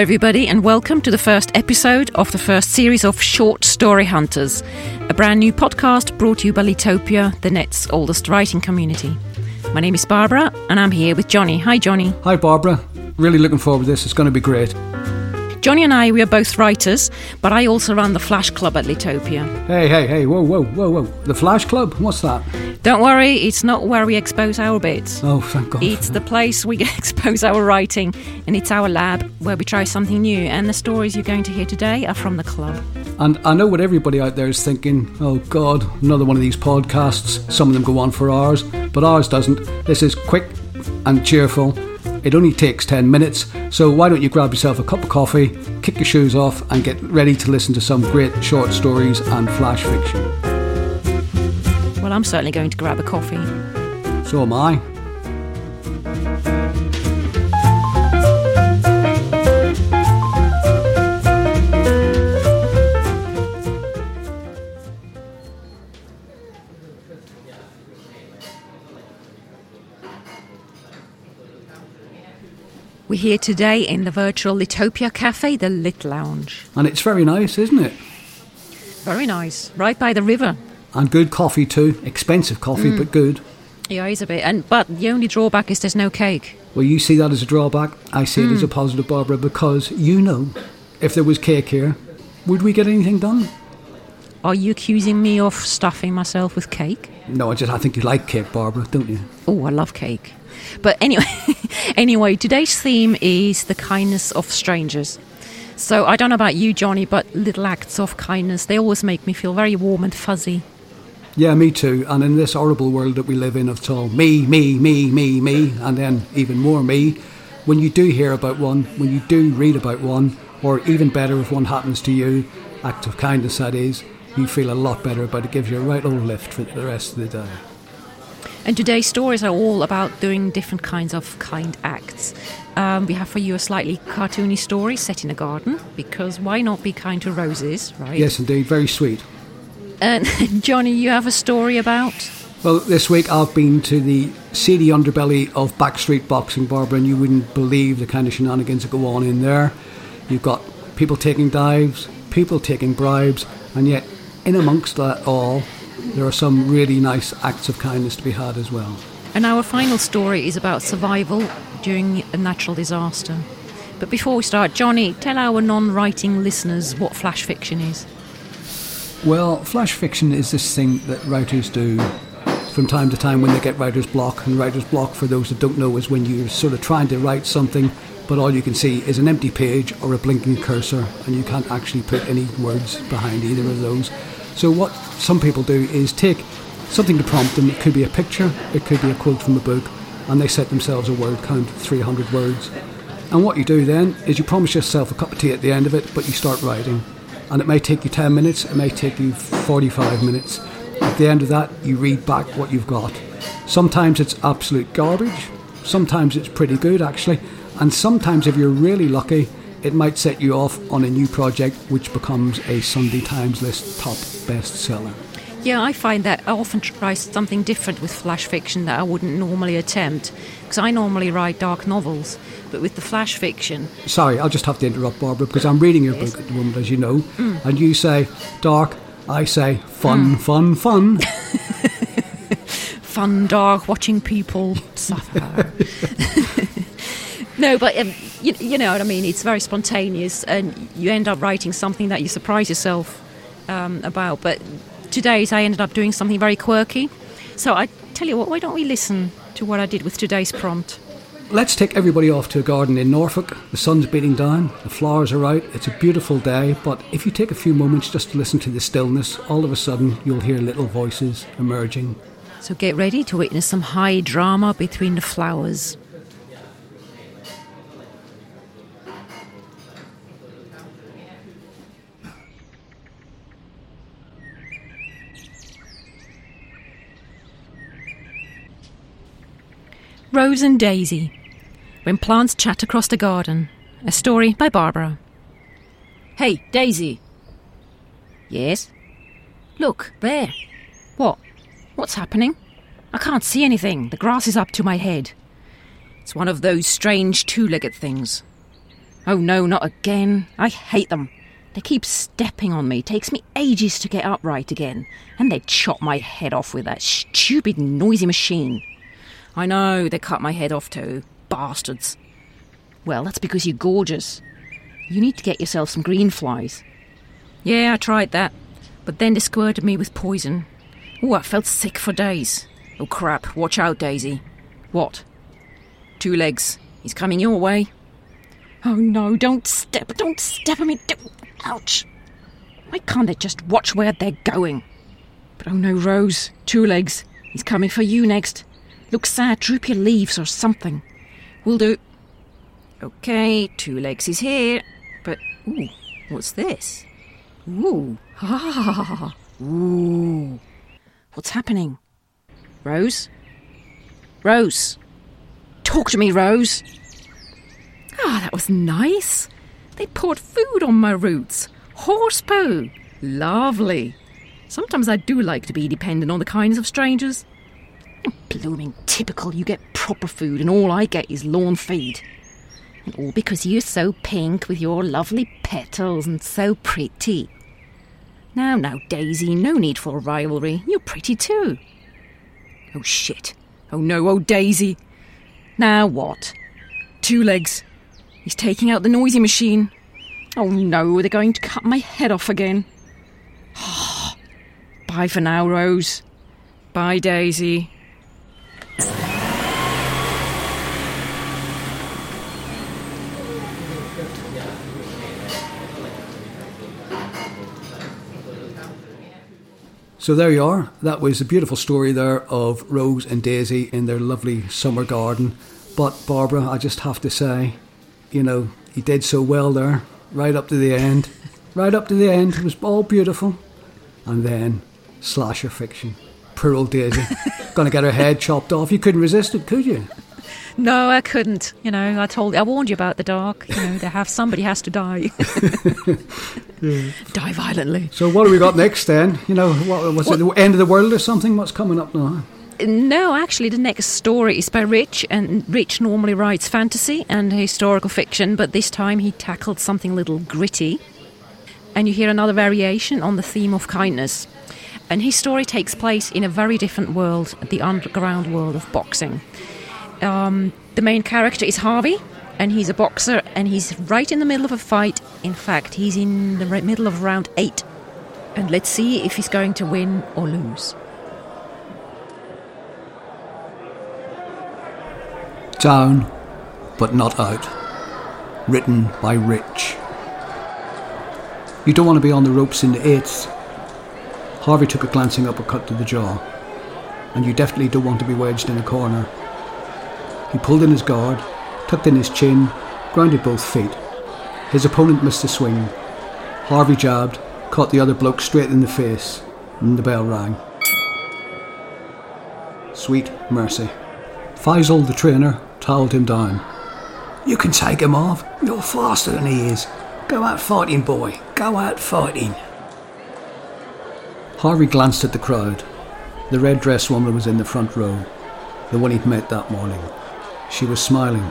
everybody, and welcome to the first episode of the first series of Short Story Hunters, a brand new podcast brought to you by Litopia, the net's oldest writing community. My name is Barbara, and I'm here with Johnny. Hi, Johnny. Hi, Barbara. Really looking forward to this. It's going to be great. Johnny and I, we are both writers, but I also run the Flash Club at Litopia. Hey, hey, hey, whoa, whoa, whoa, whoa. The Flash Club? What's that? Don't worry, it's not where we expose our bits. Oh, thank God. It's the place we expose our writing, and it's our lab where we try something new. And the stories you're going to hear today are from the club. And I know what everybody out there is thinking oh, God, another one of these podcasts. Some of them go on for hours, but ours doesn't. This is quick and cheerful. It only takes 10 minutes, so why don't you grab yourself a cup of coffee, kick your shoes off, and get ready to listen to some great short stories and flash fiction. Well, I'm certainly going to grab a coffee. So am I. We're here today in the virtual Litopia Cafe, the Lit Lounge. And it's very nice, isn't it? Very nice, right by the river. And good coffee too. Expensive coffee, mm. but good. Yeah, it's a bit. And but the only drawback is there's no cake. Well, you see that as a drawback. I see it as a mm. positive, Barbara, because you know, if there was cake here, would we get anything done? Are you accusing me of stuffing myself with cake? No, I just I think you like cake, Barbara, don't you? Oh, I love cake. But anyway, anyway, today's theme is the kindness of strangers. So I don't know about you, Johnny, but little acts of kindness they always make me feel very warm and fuzzy. Yeah, me too. And in this horrible world that we live in, of it's all me, me, me, me, me, and then even more me. When you do hear about one, when you do read about one, or even better, if one happens to you, act of kindness that is, you feel a lot better about it. Gives you a right old lift for the rest of the day. And today's stories are all about doing different kinds of kind acts. Um, we have for you a slightly cartoony story set in a garden, because why not be kind to roses, right? Yes, indeed, very sweet. And Johnny, you have a story about? Well, this week I've been to the seedy underbelly of Backstreet Boxing, Barbara, and you wouldn't believe the kind of shenanigans that go on in there. You've got people taking dives, people taking bribes, and yet in amongst that all, there are some really nice acts of kindness to be had as well. And our final story is about survival during a natural disaster. But before we start, Johnny, tell our non writing listeners what flash fiction is. Well, flash fiction is this thing that writers do from time to time when they get writer's block. And writer's block, for those that don't know, is when you're sort of trying to write something, but all you can see is an empty page or a blinking cursor, and you can't actually put any words behind either of those. So, what some people do is take something to prompt them. It could be a picture, it could be a quote from a book, and they set themselves a word count, of 300 words. And what you do then is you promise yourself a cup of tea at the end of it, but you start writing. And it may take you 10 minutes, it may take you 45 minutes. The end of that, you read back what you've got. Sometimes it's absolute garbage, sometimes it's pretty good actually, and sometimes, if you're really lucky, it might set you off on a new project which becomes a Sunday Times list top bestseller. Yeah, I find that I often try something different with flash fiction that I wouldn't normally attempt. Because I normally write dark novels, but with the flash fiction, Sorry, I'll just have to interrupt, Barbara, because I'm reading your book at the moment, as you know, mm. and you say dark, I say fun, fun, fun. fun, dog watching people suffer. no, but um, you, you know what I mean. It's very spontaneous, and you end up writing something that you surprise yourself um, about. But today's, I ended up doing something very quirky. So I tell you what, why don't we listen to what I did with today's prompt? Let's take everybody off to a garden in Norfolk. The sun's beating down, the flowers are out, it's a beautiful day, but if you take a few moments just to listen to the stillness, all of a sudden you'll hear little voices emerging. So get ready to witness some high drama between the flowers. Rose and Daisy. When plants chat across the garden. A story by Barbara. Hey, Daisy. Yes? Look, there. What? What's happening? I can't see anything. The grass is up to my head. It's one of those strange two legged things. Oh no, not again. I hate them. They keep stepping on me. Takes me ages to get upright again. And they chop my head off with that stupid noisy machine. I know, they cut my head off too. Bastards. Well, that's because you're gorgeous. You need to get yourself some green flies. Yeah, I tried that. But then they squirted me with poison. Oh, I felt sick for days. Oh crap, watch out, Daisy. What? Two legs. He's coming your way. Oh no, don't step, don't step on me. Don't. Ouch. Why can't they just watch where they're going? But oh no, Rose, two legs. He's coming for you next. Look sad, droop your leaves or something. Will do. Okay, two legs is here. But, ooh, what's this? Ooh, ah, ooh. What's happening? Rose? Rose? Talk to me, Rose. Ah, that was nice. They poured food on my roots. Horse poo. Lovely. Sometimes I do like to be dependent on the kindness of strangers. Blooming typical, you get proper food and all I get is lawn feed. And all because you're so pink with your lovely petals and so pretty. Now, now, Daisy, no need for rivalry. You're pretty too. Oh shit. Oh no, oh Daisy. Now what? Two legs. He's taking out the noisy machine. Oh no, they're going to cut my head off again. Bye for now, Rose. Bye, Daisy. So there you are. That was a beautiful story there of Rose and Daisy in their lovely summer garden. But Barbara, I just have to say, you know, he did so well there, right up to the end. Right up to the end. It was all beautiful. And then slasher fiction. Poor old Daisy. Gonna get her head chopped off. You couldn't resist it, could you? No, I couldn't. You know, I told, I warned you about the dark. You know, they have somebody has to die. Die violently. So what have we got next then? You know, what was it the end of the world or something? What's coming up now? No, actually, the next story is by Rich, and Rich normally writes fantasy and historical fiction, but this time he tackled something a little gritty. And you hear another variation on the theme of kindness. And his story takes place in a very different world, the underground world of boxing. Um, the main character is Harvey, and he's a boxer, and he's right in the middle of a fight. In fact, he's in the right middle of round eight. And let's see if he's going to win or lose. Down, but not out. Written by Rich. You don't want to be on the ropes in the eighth. Harvey took a glancing uppercut to the jaw. And you definitely don't want to be wedged in a corner. He pulled in his guard, tucked in his chin, grounded both feet. His opponent missed a swing. Harvey jabbed, caught the other bloke straight in the face, and the bell rang. Sweet mercy. Faisal, the trainer, towelled him down. You can take him off. You're faster than he is. Go out fighting, boy. Go out fighting. Harvey glanced at the crowd. The red dress woman was in the front row, the one he'd met that morning. She was smiling.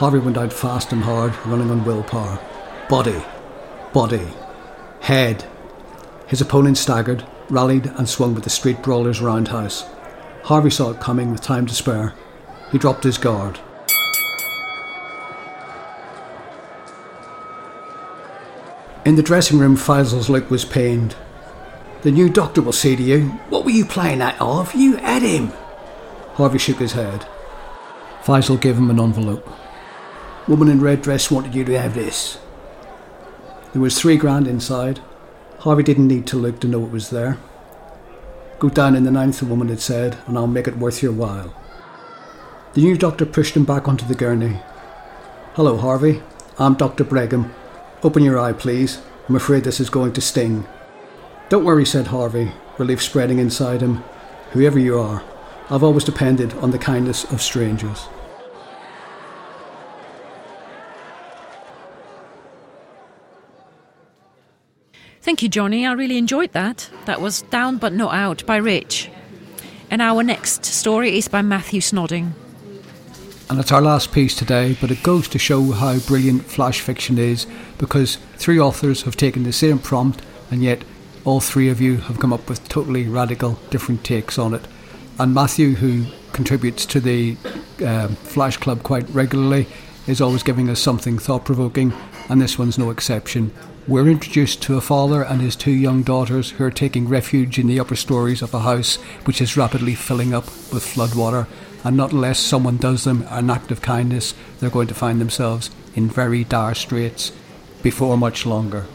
Harvey went out fast and hard, running on willpower. Body, body, head. His opponent staggered, rallied, and swung with the street brawler's roundhouse. Harvey saw it coming with time to spare. He dropped his guard. In the dressing room, Faisal's look was pained. The new doctor will say to you, What were you playing at, Harv? You had him. Harvey shook his head. Faisal gave him an envelope. Woman in red dress wanted you to have this. There was three grand inside. Harvey didn't need to look to know it was there. Go down in the ninth, the woman had said, and I'll make it worth your while. The new doctor pushed him back onto the gurney. Hello, Harvey. I'm Dr. Brigham. Open your eye, please. I'm afraid this is going to sting. Don't worry, said Harvey, relief spreading inside him. Whoever you are, I've always depended on the kindness of strangers. Thank you, Johnny. I really enjoyed that. That was Down But Not Out by Rich. And our next story is by Matthew Snodding. And it's our last piece today, but it goes to show how brilliant flash fiction is because three authors have taken the same prompt and yet all three of you have come up with totally radical different takes on it. And Matthew, who contributes to the uh, Flash Club quite regularly, is always giving us something thought provoking, and this one's no exception. We're introduced to a father and his two young daughters who are taking refuge in the upper stories of a house which is rapidly filling up with floodwater and not unless someone does them an act of kindness, they're going to find themselves in very dire straits before much longer.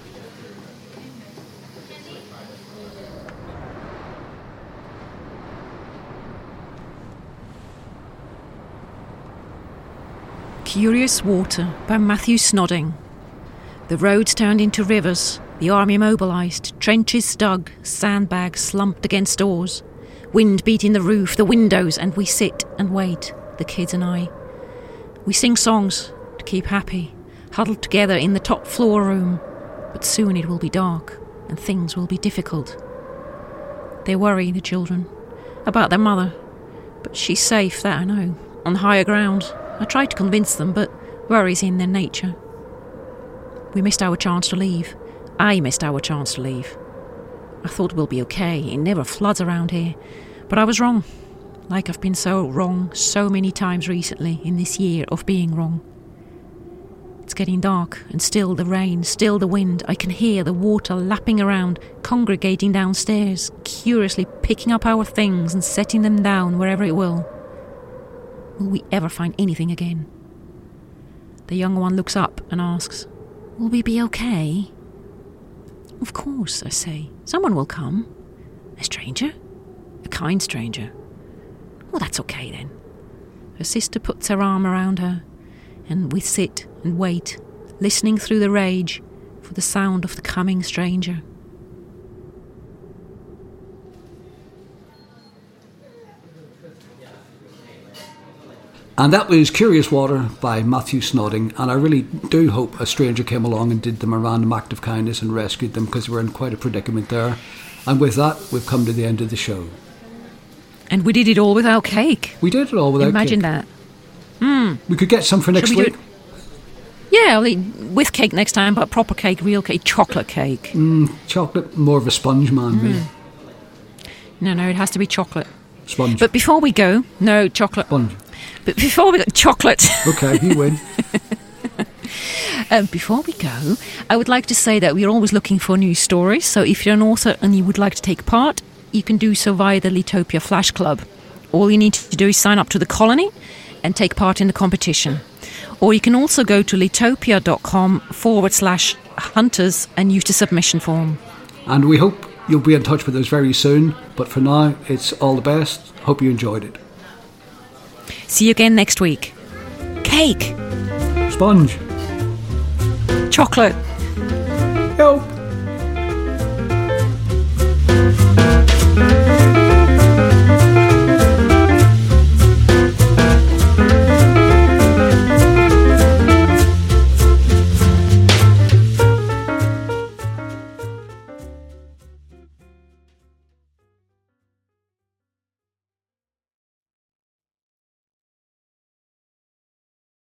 Curious Water by Matthew Snodding. The roads turned into rivers, the army mobilised, trenches dug, sandbags slumped against doors. Wind beating the roof, the windows, and we sit and wait, the kids and I. We sing songs to keep happy, huddled together in the top floor room. But soon it will be dark, and things will be difficult. They worry, the children, about their mother. But she's safe, that I know, on higher ground. I try to convince them, but worry's in their nature. We missed our chance to leave. I missed our chance to leave. I thought we'll be okay. It never floods around here. But I was wrong. Like I've been so wrong so many times recently in this year of being wrong. It's getting dark, and still the rain, still the wind. I can hear the water lapping around, congregating downstairs, curiously picking up our things and setting them down wherever it will. Will we ever find anything again? The young one looks up and asks, Will we be okay? Of course, I say. Someone will come. A stranger? A kind stranger. Well, that's okay then. Her sister puts her arm around her, and we sit and wait, listening through the rage for the sound of the coming stranger. And that was Curious Water by Matthew Snodding. And I really do hope a stranger came along and did them a random act of kindness and rescued them because they were in quite a predicament there. And with that, we've come to the end of the show. And we did it all without cake. We did it all without Imagine cake. Imagine that. Hmm. We could get some for next we week. Yeah, I'll eat with cake next time, but proper cake, real cake, chocolate cake. Hmm, chocolate, more of a sponge man, hmm. me. No, no, it has to be chocolate. Sponge. But before we go, no chocolate. sponge. But before we go, chocolate. Okay, you win. Um, before we go, I would like to say that we're always looking for new stories. So if you're an author and you would like to take part, you can do so via the Litopia Flash Club. All you need to do is sign up to the colony and take part in the competition. Or you can also go to litopia.com forward slash hunters and use the submission form. and we hope you'll be in touch with us very soon. But for now, it's all the best. Hope you enjoyed it. See you again next week. Cake, Sponge. chocolate.